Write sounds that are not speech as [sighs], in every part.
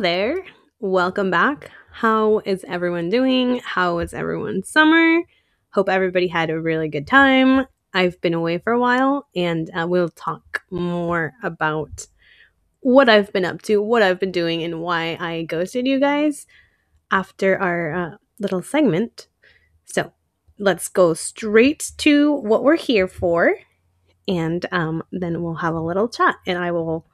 there. Welcome back. How is everyone doing? How was everyone's summer? Hope everybody had a really good time. I've been away for a while and uh, we'll talk more about what I've been up to, what I've been doing, and why I ghosted you guys after our uh, little segment. So let's go straight to what we're here for and um, then we'll have a little chat and I will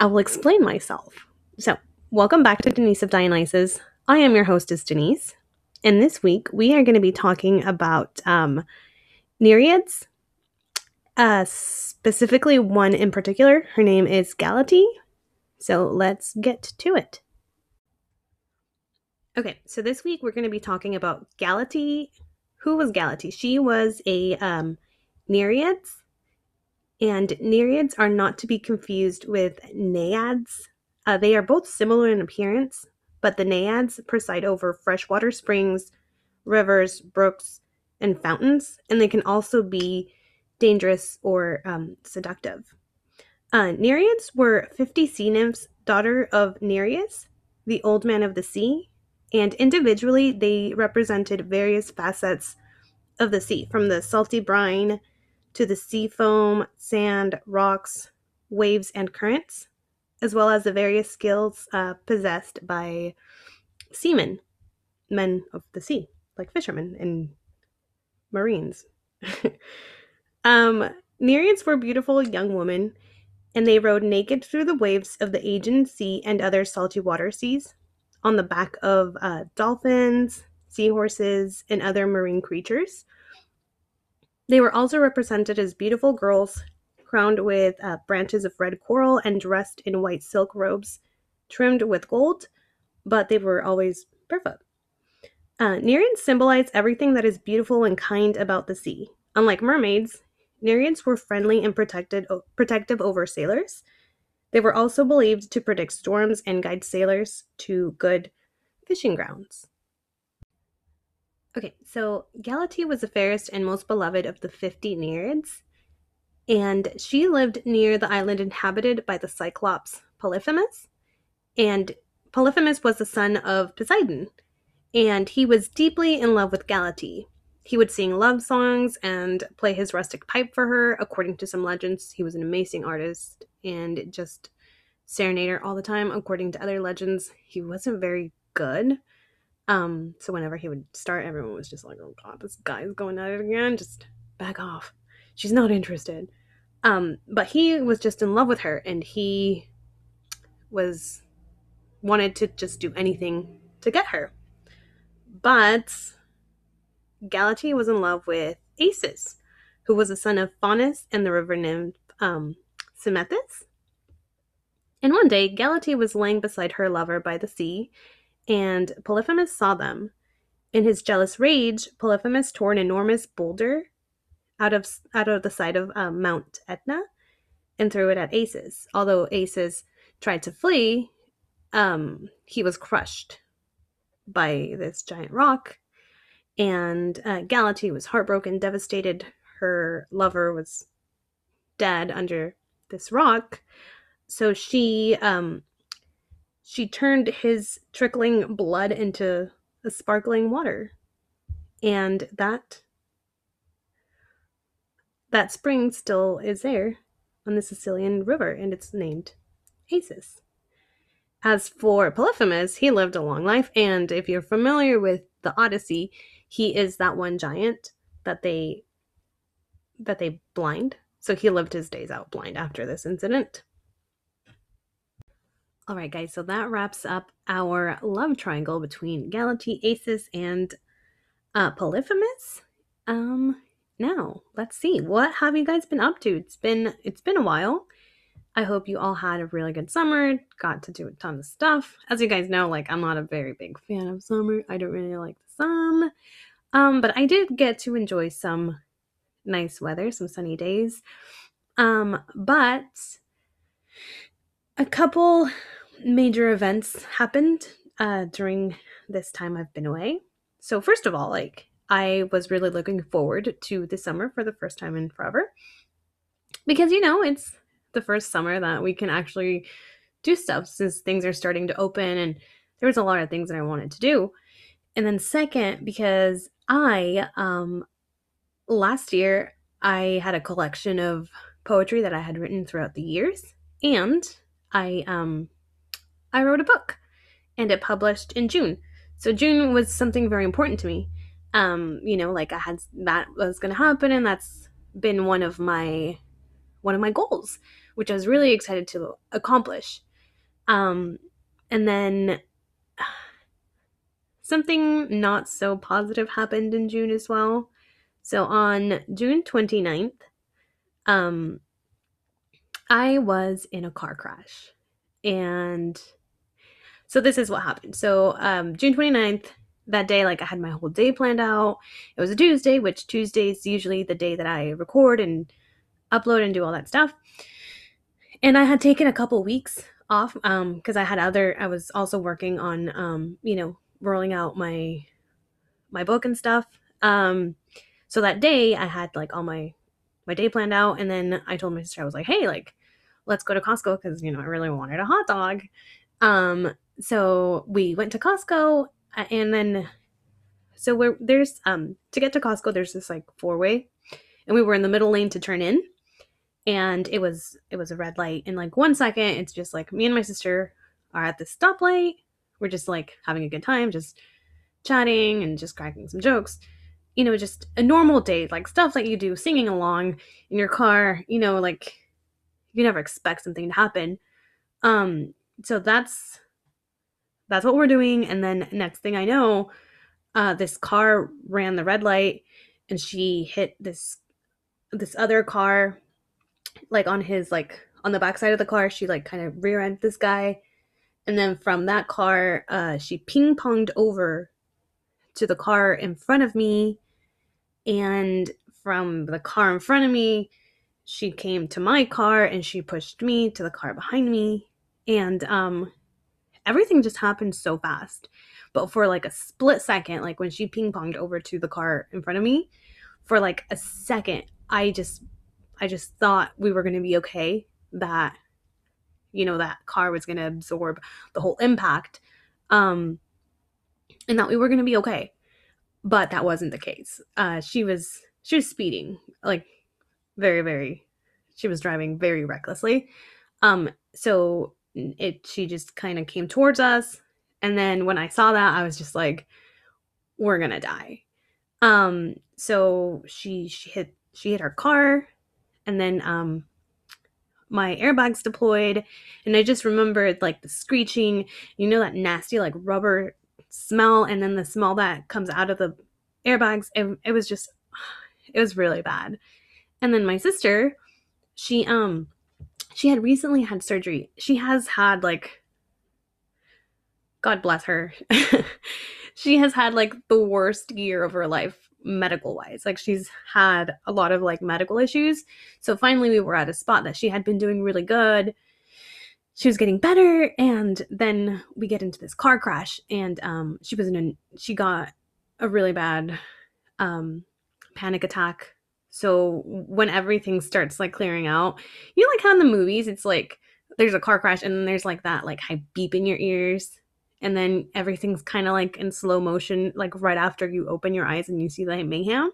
I will explain myself. So, welcome back to Denise of Dionysus. I am your hostess, Denise. And this week we are going to be talking about um, Nereids, uh, specifically one in particular. Her name is Galatea. So, let's get to it. Okay, so this week we're going to be talking about Galatea. Who was Galatea? She was a um, Nereids and Nereids are not to be confused with Naiads. Uh, they are both similar in appearance, but the Naiads preside over freshwater springs, rivers, brooks, and fountains, and they can also be dangerous or um, seductive. Uh, Nereids were 50 sea nymphs, daughter of Nereus, the old man of the sea, and individually they represented various facets of the sea, from the salty brine to the sea foam, sand, rocks, waves, and currents, as well as the various skills uh, possessed by seamen, men of the sea, like fishermen and marines. [laughs] um, Nereids were beautiful young women, and they rode naked through the waves of the Aegean Sea and other salty water seas on the back of uh, dolphins, seahorses, and other marine creatures they were also represented as beautiful girls, crowned with uh, branches of red coral and dressed in white silk robes trimmed with gold, but they were always barefoot. Uh, Nereids symbolize everything that is beautiful and kind about the sea. Unlike mermaids, Nereids were friendly and protected, protective over sailors. They were also believed to predict storms and guide sailors to good fishing grounds. Okay, so Galatea was the fairest and most beloved of the 50 Nereids, and she lived near the island inhabited by the Cyclops Polyphemus. And Polyphemus was the son of Poseidon, and he was deeply in love with Galatea. He would sing love songs and play his rustic pipe for her. According to some legends, he was an amazing artist and just serenader all the time. According to other legends, he wasn't very good um, so whenever he would start, everyone was just like, "Oh God, this guy's going at it again. Just back off. She's not interested." Um, but he was just in love with her, and he was wanted to just do anything to get her. But Galatea was in love with Acis, who was a son of Faunus and the river nymph um, Symmethus. And one day, Galatea was laying beside her lover by the sea, and Polyphemus saw them. In his jealous rage, Polyphemus tore an enormous boulder out of out of the side of um, Mount Etna and threw it at Acis. Although Acis tried to flee, um, he was crushed by this giant rock, and uh, Galatea was heartbroken, devastated. Her lover was dead under this rock, so she um, she turned his trickling blood into a sparkling water. And that that spring still is there on the Sicilian river and it's named Acis. As for Polyphemus, he lived a long life and if you're familiar with the Odyssey, he is that one giant that they that they blind. So he lived his days out blind after this incident. All right, guys, so that wraps up our love triangle between Galatea, Acis, and uh, Polyphemus. Um, now let's see what have you guys been up to. It's been it's been a while. I hope you all had a really good summer. Got to do a ton of stuff. As you guys know, like I'm not a very big fan of summer. I don't really like the sun. Um, but I did get to enjoy some nice weather, some sunny days. Um, but a couple major events happened uh, during this time I've been away. So, first of all, like, I was really looking forward to the summer for the first time in forever. Because, you know, it's the first summer that we can actually do stuff since things are starting to open and there was a lot of things that I wanted to do. And then second because I um last year I had a collection of poetry that I had written throughout the years and I um I wrote a book and it published in June. So June was something very important to me. Um, you know, like I had that was going to happen and that's been one of my one of my goals, which I was really excited to accomplish. Um and then [sighs] something not so positive happened in June as well. So on June 29th, um I was in a car crash. And so this is what happened. So um, June 29th, that day, like I had my whole day planned out. It was a Tuesday, which Tuesday is usually the day that I record and upload and do all that stuff. And I had taken a couple weeks off um because I had other. I was also working on, um, you know, rolling out my my book and stuff. Um, so that day, I had like all my my day planned out, and then I told my sister I was like, "Hey, like, let's go to Costco because you know I really wanted a hot dog." Um, so we went to Costco and then so we're there's um to get to Costco there's this like four way and we were in the middle lane to turn in and it was it was a red light in like one second it's just like me and my sister are at the stoplight. We're just like having a good time just chatting and just cracking some jokes. You know just a normal day like stuff that you do singing along in your car you know like you never expect something to happen. Um so that's that's what we're doing. And then next thing I know, uh, this car ran the red light and she hit this this other car like on his like on the backside of the car. She like kind of rear ended this guy. And then from that car uh she ping ponged over to the car in front of me. And from the car in front of me she came to my car and she pushed me to the car behind me. And um everything just happened so fast. But for like a split second, like when she ping ponged over to the car in front of me, for like a second, I just I just thought we were going to be okay. That you know that car was going to absorb the whole impact, um, and that we were going to be okay. But that wasn't the case. Uh, she was she was speeding like very very. She was driving very recklessly. Um, so it she just kind of came towards us. And then when i saw that i was just like we're gonna die. Um so she she hit she hit her car. And then um my airbags deployed. And i just remembered like the screeching you know that nasty like rubber smell? And then the smell that comes out of the airbags it, it was just [sighs] it was really bad. And then my sister she um she had recently had surgery. She has had like God bless her. [laughs] she has had like the worst year of her life medical wise. Like she's had a lot of like medical issues. So finally we were at a spot that she had been doing really good. She was getting better and then we get into this car crash and um she was in a she got a really bad um panic attack so when everything starts like clearing out, you know, like how in the movies, it's like there's a car crash and then there's like that like high beep in your ears. And then everything's kind of like in slow motion, like right after you open your eyes and you see the mayhem.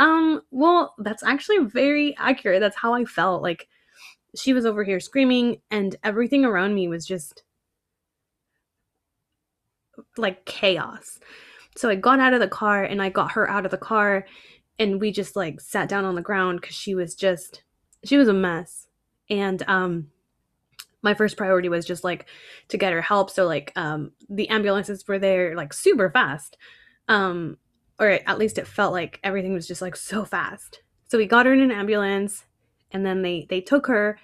Um, well, that's actually very accurate. That's how I felt. Like she was over here screaming, and everything around me was just like chaos. So I got out of the car and I got her out of the car and we just like sat down on the ground because she was just she was a mess. And um my first priority was just like to get her help. So like um the ambulances were there like super fast. Um or at least it felt like everything was just like so fast. So we got her in an ambulance and then they they took her.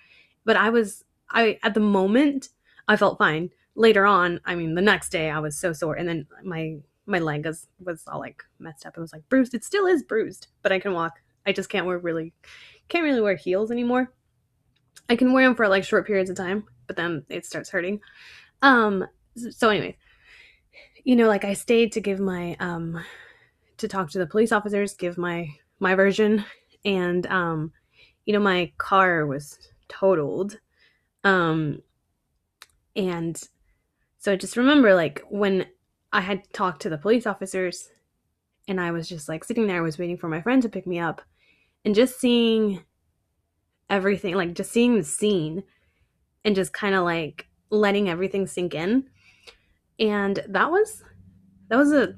But i was i at the moment i felt fine. Later on i mean the next day i was so sore. And then my my leg was was all like messed up. It was like bruised. It still is bruised, but I can walk. I just can't wear really can't really wear heels anymore. I can wear them for like short periods of time, but then it starts hurting. Um so anyways, you know, like I stayed to give my um to talk to the police officers, give my my version and um you know my car was totaled. Um And so I just remember like when I had talked to the police officers and I was just like sitting there, I was waiting for my friend to pick me up and just seeing everything, like just seeing the scene and just kind of like letting everything sink in. And that was that was a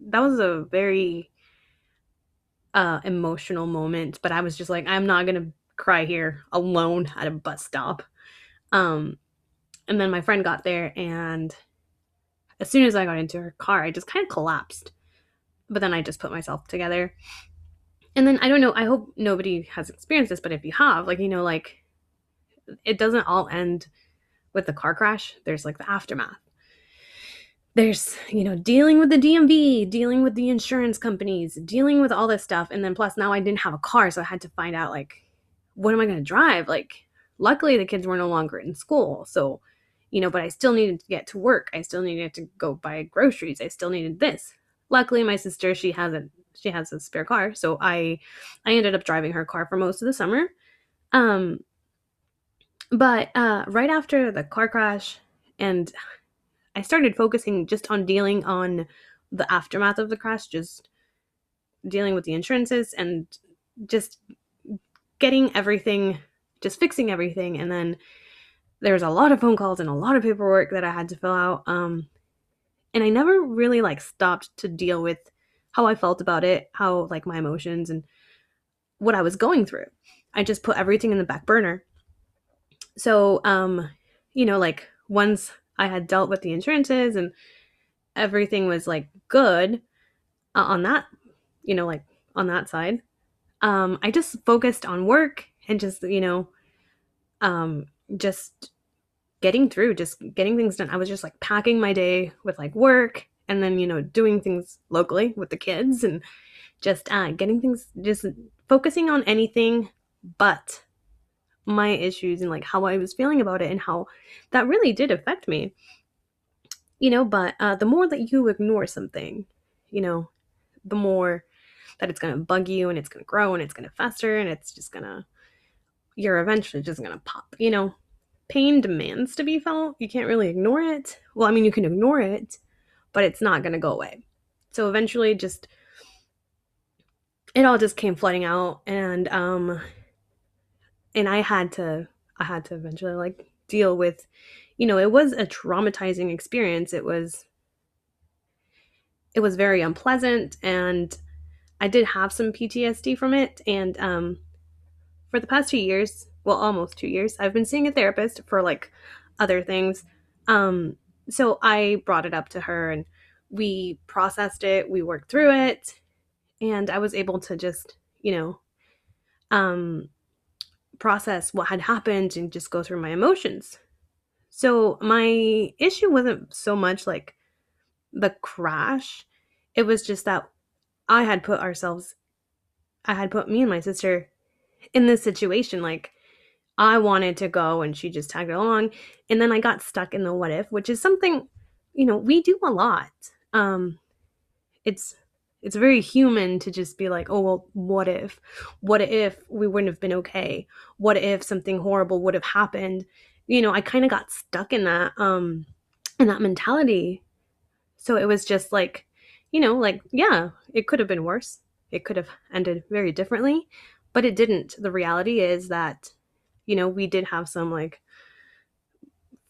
that was a very uh emotional moment, but I was just like I'm not going to cry here alone at a bus stop. Um and then my friend got there and as soon as I got into her car, I just kind of collapsed. But then I just put myself together. And then I don't know, I hope nobody has experienced this, but if you have, like, you know, like it doesn't all end with the car crash. There's like the aftermath. There's, you know, dealing with the DMV, dealing with the insurance companies, dealing with all this stuff. And then plus now I didn't have a car, so I had to find out like what am I going to drive? Like luckily the kids were no longer in school. So you know, but I still needed to get to work. I still needed to go buy groceries. I still needed this. Luckily, my sister she has a she has a spare car, so I I ended up driving her car for most of the summer. Um, but uh, right after the car crash, and I started focusing just on dealing on the aftermath of the crash, just dealing with the insurances and just getting everything, just fixing everything, and then there was a lot of phone calls and a lot of paperwork that I had to fill out. Um, and I never really like stopped to deal with how I felt about it, how like my emotions and what I was going through. I just put everything in the back burner. So, um, you know, like once I had dealt with the insurances and everything was like good uh, on that, you know, like on that side, um, I just focused on work and just, you know, um, just getting through, just getting things done. I was just like packing my day with like work and then, you know, doing things locally with the kids and just uh, getting things, just focusing on anything but my issues and like how I was feeling about it and how that really did affect me. You know, but uh, the more that you ignore something, you know, the more that it's going to bug you and it's going to grow and it's going to fester and it's just going to, you're eventually just going to pop, you know, pain demands to be felt. You can't really ignore it. Well, I mean, you can ignore it, but it's not going to go away. So eventually, just it all just came flooding out, and um, and I had to, I had to eventually like deal with, you know, it was a traumatizing experience. It was, it was very unpleasant, and I did have some PTSD from it, and um, for the past two years, well, almost two years, I've been seeing a therapist for like other things. Um, so I brought it up to her and we processed it, we worked through it, and I was able to just, you know, um, process what had happened and just go through my emotions. So my issue wasn't so much like the crash, it was just that I had put ourselves, I had put me and my sister in this situation. Like, I wanted to go and she just tagged along. And then I got stuck in the what if, which is something, you know, we do a lot. Um, it's it's very human to just be like, oh well, what if? What if we wouldn't have been okay? What if something horrible would have happened? You know, I kind of got stuck in that um in that mentality. So it was just like, you know, like, yeah, it could have been worse. It could have ended very differently, but it didn't. The reality is that you know, we did have some like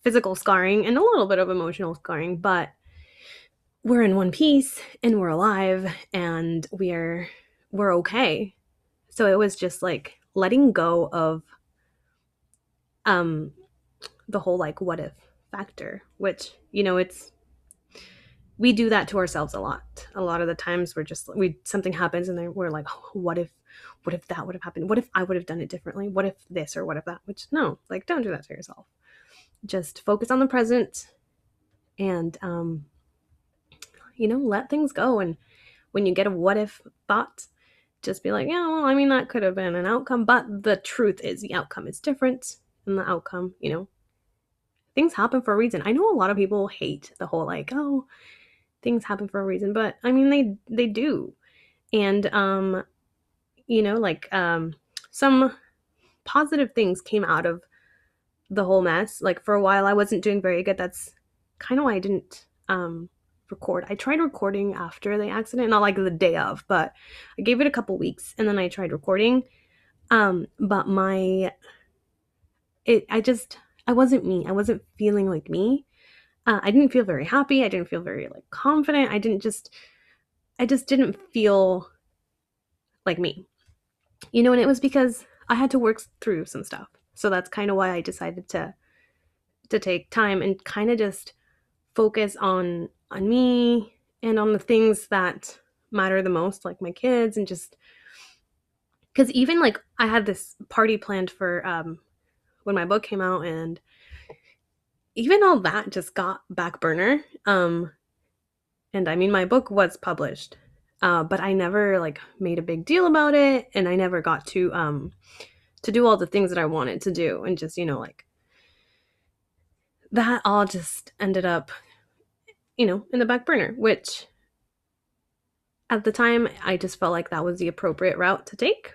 physical scarring and a little bit of emotional scarring, but we're in one piece and we're alive and we're we're okay. So it was just like letting go of um the whole like what if factor, which, you know, it's we do that to ourselves a lot. A lot of the times we're just we something happens and we're like, oh, what if what if that would have happened? What if I would have done it differently? What if this or what if that? Which no, like don't do that to yourself. Just focus on the present and um you know, let things go and when you get a what if thought, just be like, yeah, well, I mean that could have been an outcome, but the truth is the outcome is different and the outcome, you know, things happen for a reason. I know a lot of people hate the whole like, oh, things happen for a reason, but I mean they they do. And um you know like um some positive things came out of the whole mess. Like for a while I wasn't doing very good. That's kind of why I didn't um record. I tried recording after the accident, not like the day of, but I gave it a couple weeks and then I tried recording. Um but my it I just I wasn't me. I wasn't feeling like me. Uh, I didn't feel very happy. I didn't feel very like confident. I didn't just I just didn't feel like me. You know, and it was because I had to work through some stuff. So that's kind of why I decided to to take time and kind of just focus on on me and on the things that matter the most like my kids and just cuz even like I had this party planned for um when my book came out and even all that just got back burner um and I mean my book was published uh, but I never like made a big deal about it, and I never got to um to do all the things that I wanted to do, and just you know like that all just ended up you know in the back burner, which at the time I just felt like that was the appropriate route to take,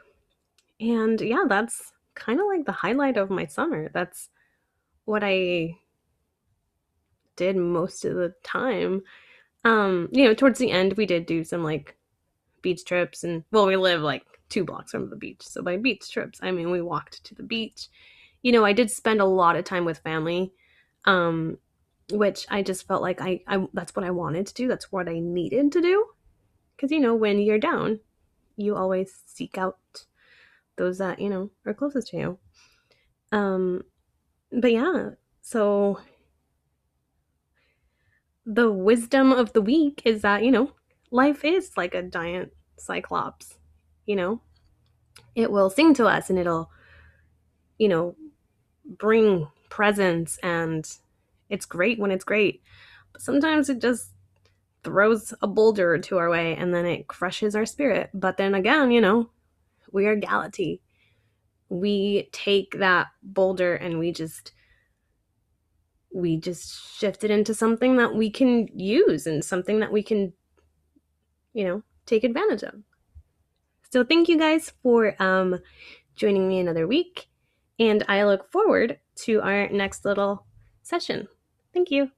and yeah, that's kind of like the highlight of my summer. That's what I did most of the time. Um you know towards the end we did do some like beach trips and well we live like two blocks from the beach so by beach trips i mean we walked to the beach. You know i did spend a lot of time with family um which i just felt like i, I that's what i wanted to do. That's what i needed to do. Because you know when you're down you always seek out those that you know are closest to you. Um but yeah so the wisdom of the week is that, you know, life is like a giant cyclops, you know? It will sing to us and it'll, you know, bring presents and it's great when it's great. But sometimes it just throws a boulder to our way and then it crushes our spirit. But then again, you know, we are Galatea. We take that boulder and we just we just shift it into something that we can use and something that we can, you know, take advantage of. So thank you guys for um, joining me another week, and I look forward to our next little session. Thank you.